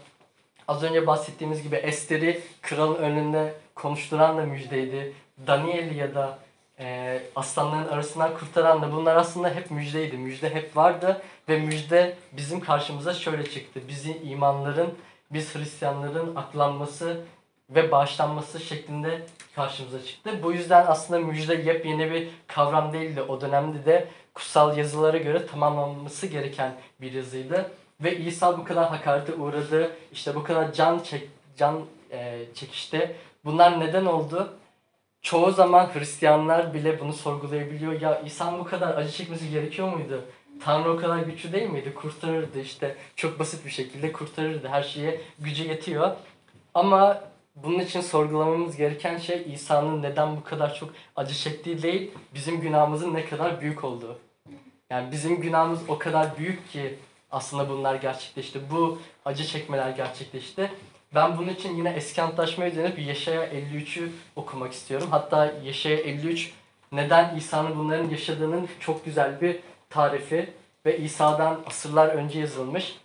[SPEAKER 2] az önce bahsettiğimiz gibi Ester'i kralın önünde konuşturan da müjdeydi. Daniel'i ya da e, aslanların arasından kurtaran da bunlar aslında hep müjdeydi. Müjde hep vardı ve müjde bizim karşımıza şöyle çıktı. Bizi imanların, biz Hristiyanların aklanması ve bağışlanması şeklinde karşımıza çıktı. Bu yüzden aslında müjde yepyeni bir kavram değildi. O dönemde de kutsal yazılara göre tamamlanması gereken bir yazıydı. Ve İsa bu kadar hakarete uğradı, işte bu kadar can çek, can e, çekişti. Bunlar neden oldu? Çoğu zaman Hristiyanlar bile bunu sorgulayabiliyor. Ya İsa'nın bu kadar acı çekmesi gerekiyor muydu? Tanrı o kadar güçlü değil miydi? Kurtarırdı işte. Çok basit bir şekilde kurtarırdı. Her şeye gücü yetiyor. Ama bunun için sorgulamamız gereken şey İsa'nın neden bu kadar çok acı çektiği değil, bizim günahımızın ne kadar büyük olduğu. Yani bizim günahımız o kadar büyük ki aslında bunlar gerçekleşti. Bu acı çekmeler gerçekleşti. Ben bunun için yine eski antlaşmaya dönüp Yeşaya 53'ü okumak istiyorum. Hatta Yeşaya 53 neden İsa'nın bunların yaşadığının çok güzel bir tarifi ve İsa'dan asırlar önce yazılmış.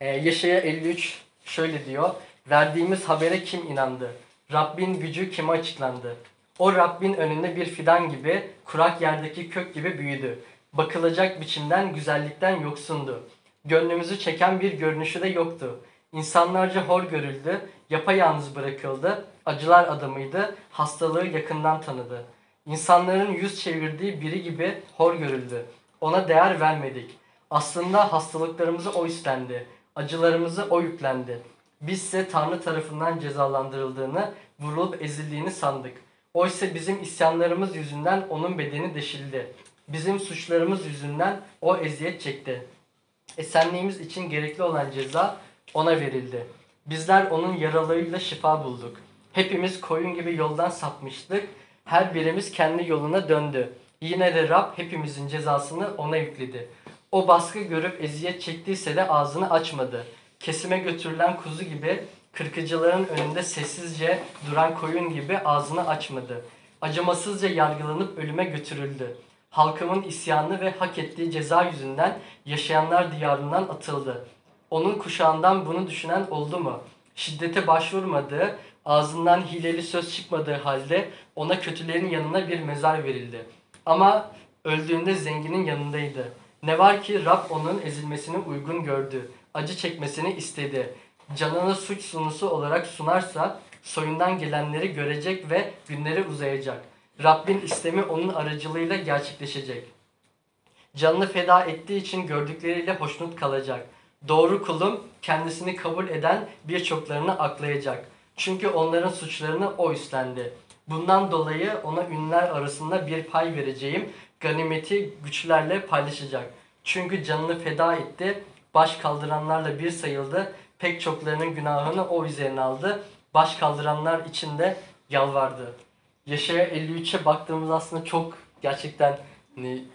[SPEAKER 2] Ee, Yeşaya 53 şöyle diyor. Verdiğimiz habere kim inandı? Rabbin gücü kime açıklandı? O Rabbin önünde bir fidan gibi, kurak yerdeki kök gibi büyüdü. Bakılacak biçimden, güzellikten yoksundu. Gönlümüzü çeken bir görünüşü de yoktu. İnsanlarca hor görüldü, yapayalnız bırakıldı, acılar adamıydı, hastalığı yakından tanıdı. İnsanların yüz çevirdiği biri gibi hor görüldü. Ona değer vermedik. Aslında hastalıklarımızı o üstlendi, acılarımızı o yüklendi. Bizse Tanrı tarafından cezalandırıldığını, vurulup ezildiğini sandık. Oysa bizim isyanlarımız yüzünden onun bedeni deşildi. Bizim suçlarımız yüzünden o eziyet çekti. Esenliğimiz için gerekli olan ceza ona verildi. Bizler onun yaralarıyla şifa bulduk. Hepimiz koyun gibi yoldan sapmıştık. Her birimiz kendi yoluna döndü. Yine de Rab hepimizin cezasını ona yükledi. O baskı görüp eziyet çektiyse de ağzını açmadı. Kesime götürülen kuzu gibi Kırkıcıların önünde sessizce duran koyun gibi ağzını açmadı. Acımasızca yargılanıp ölüme götürüldü. Halkımın isyanı ve hak ettiği ceza yüzünden yaşayanlar diyarından atıldı. Onun kuşağından bunu düşünen oldu mu? Şiddete başvurmadığı, ağzından hileli söz çıkmadığı halde ona kötülerin yanına bir mezar verildi. Ama öldüğünde zenginin yanındaydı. Ne var ki Rab onun ezilmesini uygun gördü. Acı çekmesini istedi. Canını suç sunusu olarak sunarsa soyundan gelenleri görecek ve günleri uzayacak. Rabbin istemi onun aracılığıyla gerçekleşecek. Canını feda ettiği için gördükleriyle hoşnut kalacak. Doğru kulum kendisini kabul eden birçoklarını aklayacak. Çünkü onların suçlarını o üstlendi. Bundan dolayı ona ünlüler arasında bir pay vereceğim. Ganimeti güçlerle paylaşacak. Çünkü canını feda etti. Baş kaldıranlarla bir sayıldı. Pek çoklarının günahını o üzerine aldı. Baş kaldıranlar için de yalvardı. Yaşaya 53'e baktığımız aslında çok gerçekten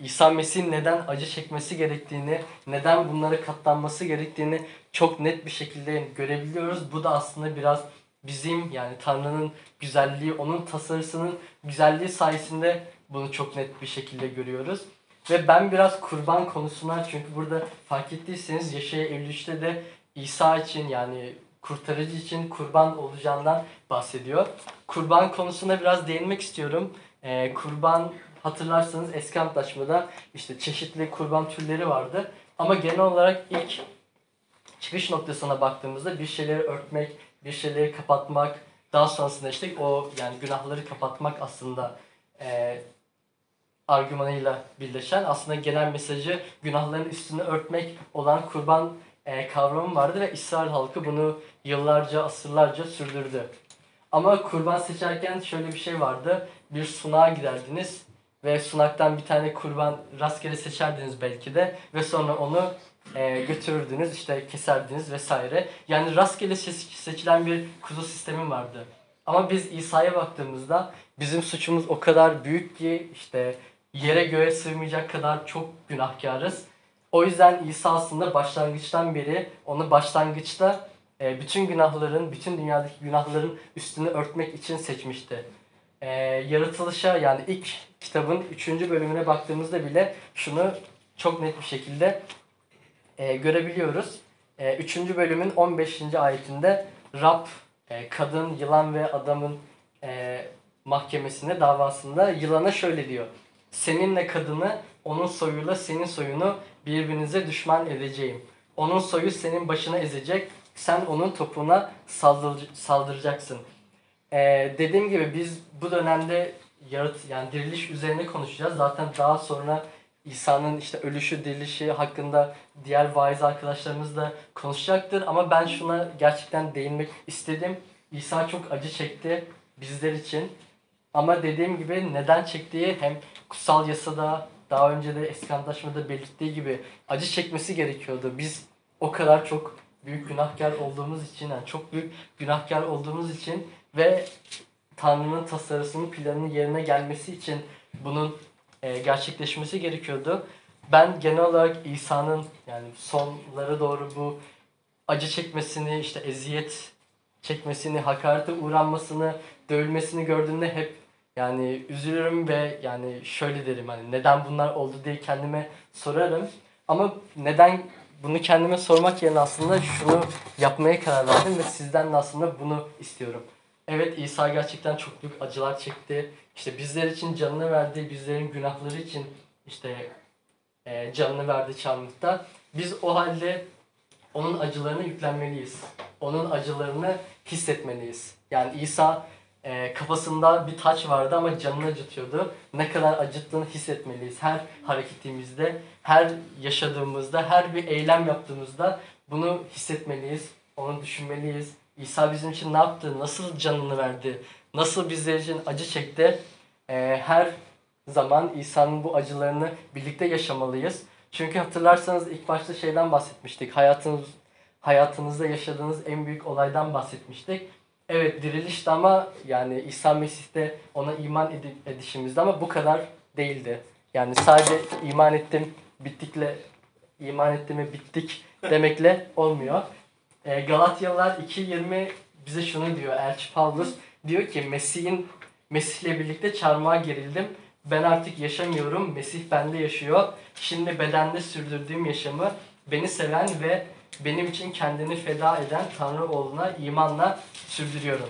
[SPEAKER 2] İsa Mesih'in neden acı çekmesi gerektiğini, neden bunlara katlanması gerektiğini çok net bir şekilde görebiliyoruz. Bu da aslında biraz bizim yani Tanrı'nın güzelliği, onun tasarısının güzelliği sayesinde bunu çok net bir şekilde görüyoruz. Ve ben biraz kurban konusuna çünkü burada fark ettiyseniz Yaşaya 53'te de İsa için yani kurtarıcı için kurban olacağından bahsediyor. Kurban konusuna biraz değinmek istiyorum. Ee, kurban hatırlarsanız eski antlaşmada işte çeşitli kurban türleri vardı. Ama genel olarak ilk çıkış noktasına baktığımızda bir şeyleri örtmek, bir şeyleri kapatmak, daha sonrasında işte o yani günahları kapatmak aslında e, argümanıyla birleşen aslında genel mesajı günahların üstünü örtmek olan kurban e, kavramı vardı ve İsrail halkı bunu yıllarca, asırlarca sürdürdü. Ama kurban seçerken şöyle bir şey vardı. Bir sunağa giderdiniz ve sunaktan bir tane kurban rastgele seçerdiniz belki de ve sonra onu e, götürürdünüz işte keserdiniz vesaire. Yani rastgele seç- seçilen bir kuzu sistemi vardı. Ama biz İsa'ya baktığımızda bizim suçumuz o kadar büyük ki işte yere göğe sığmayacak kadar çok günahkarız. O yüzden İsa aslında başlangıçtan beri onu başlangıçta e, bütün günahların, bütün dünyadaki günahların üstünü örtmek için seçmişti. E, yaratılışa yani ilk kitabın 3. bölümüne baktığımızda bile şunu çok net bir şekilde e, görebiliyoruz. 3. bölümün 15. ayetinde Rab e, kadın, yılan ve adamın e, mahkemesinde, davasında yılana şöyle diyor. Seninle kadını, onun soyuyla senin soyunu birbirinize düşman edeceğim. Onun soyu senin başına ezecek, sen onun topuğuna saldır, saldıracaksın. Ee, dediğim gibi biz bu dönemde yarat yani diriliş üzerine konuşacağız. Zaten daha sonra İsa'nın işte ölüşü, dirilişi hakkında diğer vaiz arkadaşlarımız da konuşacaktır. Ama ben şuna gerçekten değinmek istedim. İsa çok acı çekti bizler için. Ama dediğim gibi neden çektiği hem kutsal yasada daha önce de eski antlaşmada belirttiği gibi acı çekmesi gerekiyordu. Biz o kadar çok büyük günahkar olduğumuz için, yani çok büyük günahkar olduğumuz için ve Tanrı'nın tasarısının planının yerine gelmesi için bunun e, gerçekleşmesi gerekiyordu. Ben genel olarak İsa'nın yani sonlara doğru bu acı çekmesini, işte eziyet çekmesini, hakarete uğranmasını, dövülmesini gördüğümde hep yani üzülürüm ve yani şöyle derim hani neden bunlar oldu diye kendime sorarım. Ama neden bunu kendime sormak yerine aslında şunu yapmaya karar verdim ve sizden de aslında bunu istiyorum. Evet İsa gerçekten çok büyük acılar çekti. İşte bizler için canını verdi, bizlerin günahları için işte e, canını verdi çarmıhta. Biz o halde onun acılarına yüklenmeliyiz. Onun acılarını hissetmeliyiz. Yani İsa e, kafasında bir taç vardı ama canını acıtıyordu. Ne kadar acıttığını hissetmeliyiz. Her hareketimizde, her yaşadığımızda, her bir eylem yaptığımızda bunu hissetmeliyiz. Onu düşünmeliyiz. İsa bizim için ne yaptı? Nasıl canını verdi? Nasıl bizler için acı çekti? E, her zaman İsa'nın bu acılarını birlikte yaşamalıyız. Çünkü hatırlarsanız ilk başta şeyden bahsetmiştik. Hayatınız hayatınızda yaşadığınız en büyük olaydan bahsetmiştik. Evet dirilişti ama yani İsa Mesih'te ona iman edi- edişimizde ama bu kadar değildi. Yani sadece iman ettim bittikle iman ettim ve bittik demekle olmuyor. E, Galatyalılar bize şunu diyor Elçi Paulus diyor ki Mesih'in Mesih'le birlikte çarmıha gerildim. Ben artık yaşamıyorum. Mesih bende yaşıyor. Şimdi bedende sürdürdüğüm yaşamı beni seven ve benim için kendini feda eden Tanrı oğluna imanla sürdürüyorum.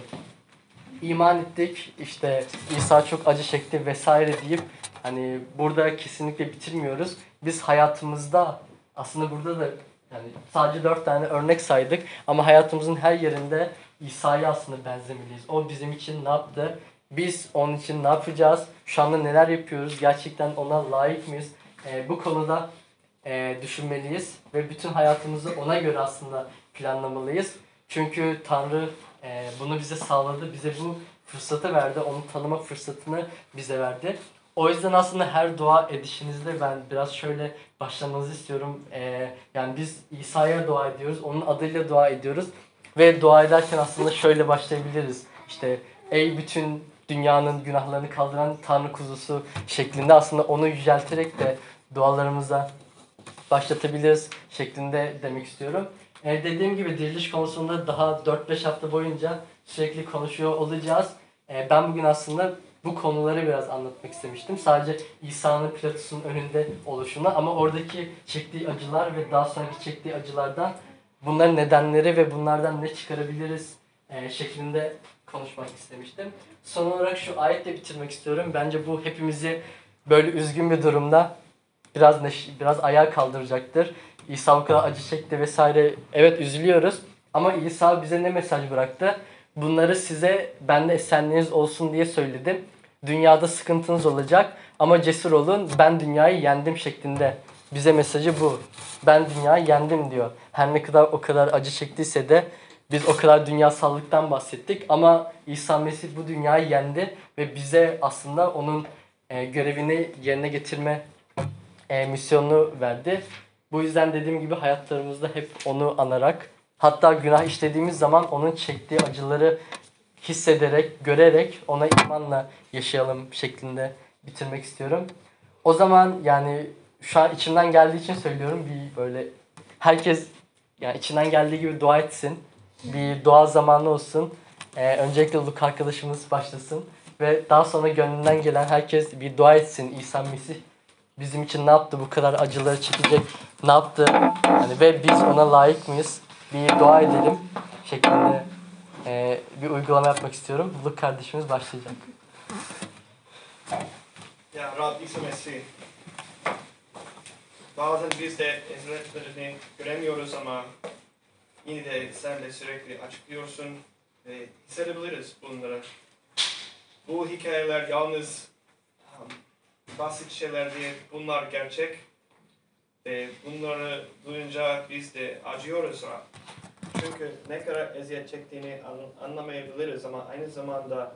[SPEAKER 2] İman ettik. işte İsa çok acı çekti vesaire deyip hani burada kesinlikle bitirmiyoruz. Biz hayatımızda aslında burada da yani sadece dört tane örnek saydık ama hayatımızın her yerinde İsa'ya aslında benzemeliyiz. O bizim için ne yaptı? Biz onun için ne yapacağız? Şu anda neler yapıyoruz? Gerçekten ona layık mıyız? Ee, bu konuda e, düşünmeliyiz ve bütün hayatımızı ona göre aslında planlamalıyız. Çünkü Tanrı e, bunu bize sağladı, bize bu fırsatı verdi, onu tanıma fırsatını bize verdi. O yüzden aslında her dua edişinizde ben biraz şöyle başlamanızı istiyorum. E, yani biz İsa'ya dua ediyoruz, onun adıyla dua ediyoruz ve dua ederken aslında şöyle başlayabiliriz. İşte ey bütün dünyanın günahlarını kaldıran Tanrı kuzusu şeklinde aslında onu yücelterek de dualarımıza başlatabiliriz şeklinde demek istiyorum. E, dediğim gibi diriliş konusunda daha 4-5 hafta boyunca sürekli konuşuyor olacağız. E, ben bugün aslında bu konuları biraz anlatmak istemiştim. Sadece İsa'nın Pilatus'un önünde oluşunu ama oradaki çektiği acılar ve daha sonraki çektiği acılardan bunların nedenleri ve bunlardan ne çıkarabiliriz e, şeklinde konuşmak istemiştim. Son olarak şu ayetle bitirmek istiyorum. Bence bu hepimizi böyle üzgün bir durumda biraz neş- biraz ayağa kaldıracaktır. İsa o kadar acı çekti vesaire. Evet üzülüyoruz ama İsa bize ne mesaj bıraktı? Bunları size bende esenliğiniz olsun diye söyledim. Dünyada sıkıntınız olacak ama cesur olun ben dünyayı yendim şeklinde. Bize mesajı bu. Ben dünyayı yendim diyor. Her ne kadar o kadar acı çektiyse de biz o kadar dünyasallıktan bahsettik ama İsa Mesih bu dünyayı yendi ve bize aslında onun e, görevini yerine getirme e, misyonunu verdi. Bu yüzden dediğim gibi hayatlarımızda hep onu anarak hatta günah işlediğimiz zaman onun çektiği acıları hissederek, görerek ona imanla yaşayalım şeklinde bitirmek istiyorum. O zaman yani şu an içimden geldiği için söylüyorum bir böyle herkes yani içinden geldiği gibi dua etsin. Bir dua zamanı olsun. Ee, öncelikle Luke arkadaşımız başlasın ve daha sonra gönlünden gelen herkes bir dua etsin. İsa Mesih bizim için ne yaptı? Bu kadar acıları çekecek ne yaptı? Yani ve biz ona layık mıyız? Bir dua edelim şeklinde e, bir uygulama yapmak istiyorum. Luke kardeşimiz başlayacak.
[SPEAKER 3] Ya Rab İsa Mesih. Bazen biz de ezberlerini göremiyoruz ama yine de sen de sürekli açıklıyorsun ve hissedebiliriz bunları. Bu hikayeler yalnız um, basit şeyler değil, bunlar gerçek. Ve bunları duyunca biz de acıyoruz Rab. Çünkü ne kadar eziyet çektiğini an- anlamayabiliriz ama aynı zamanda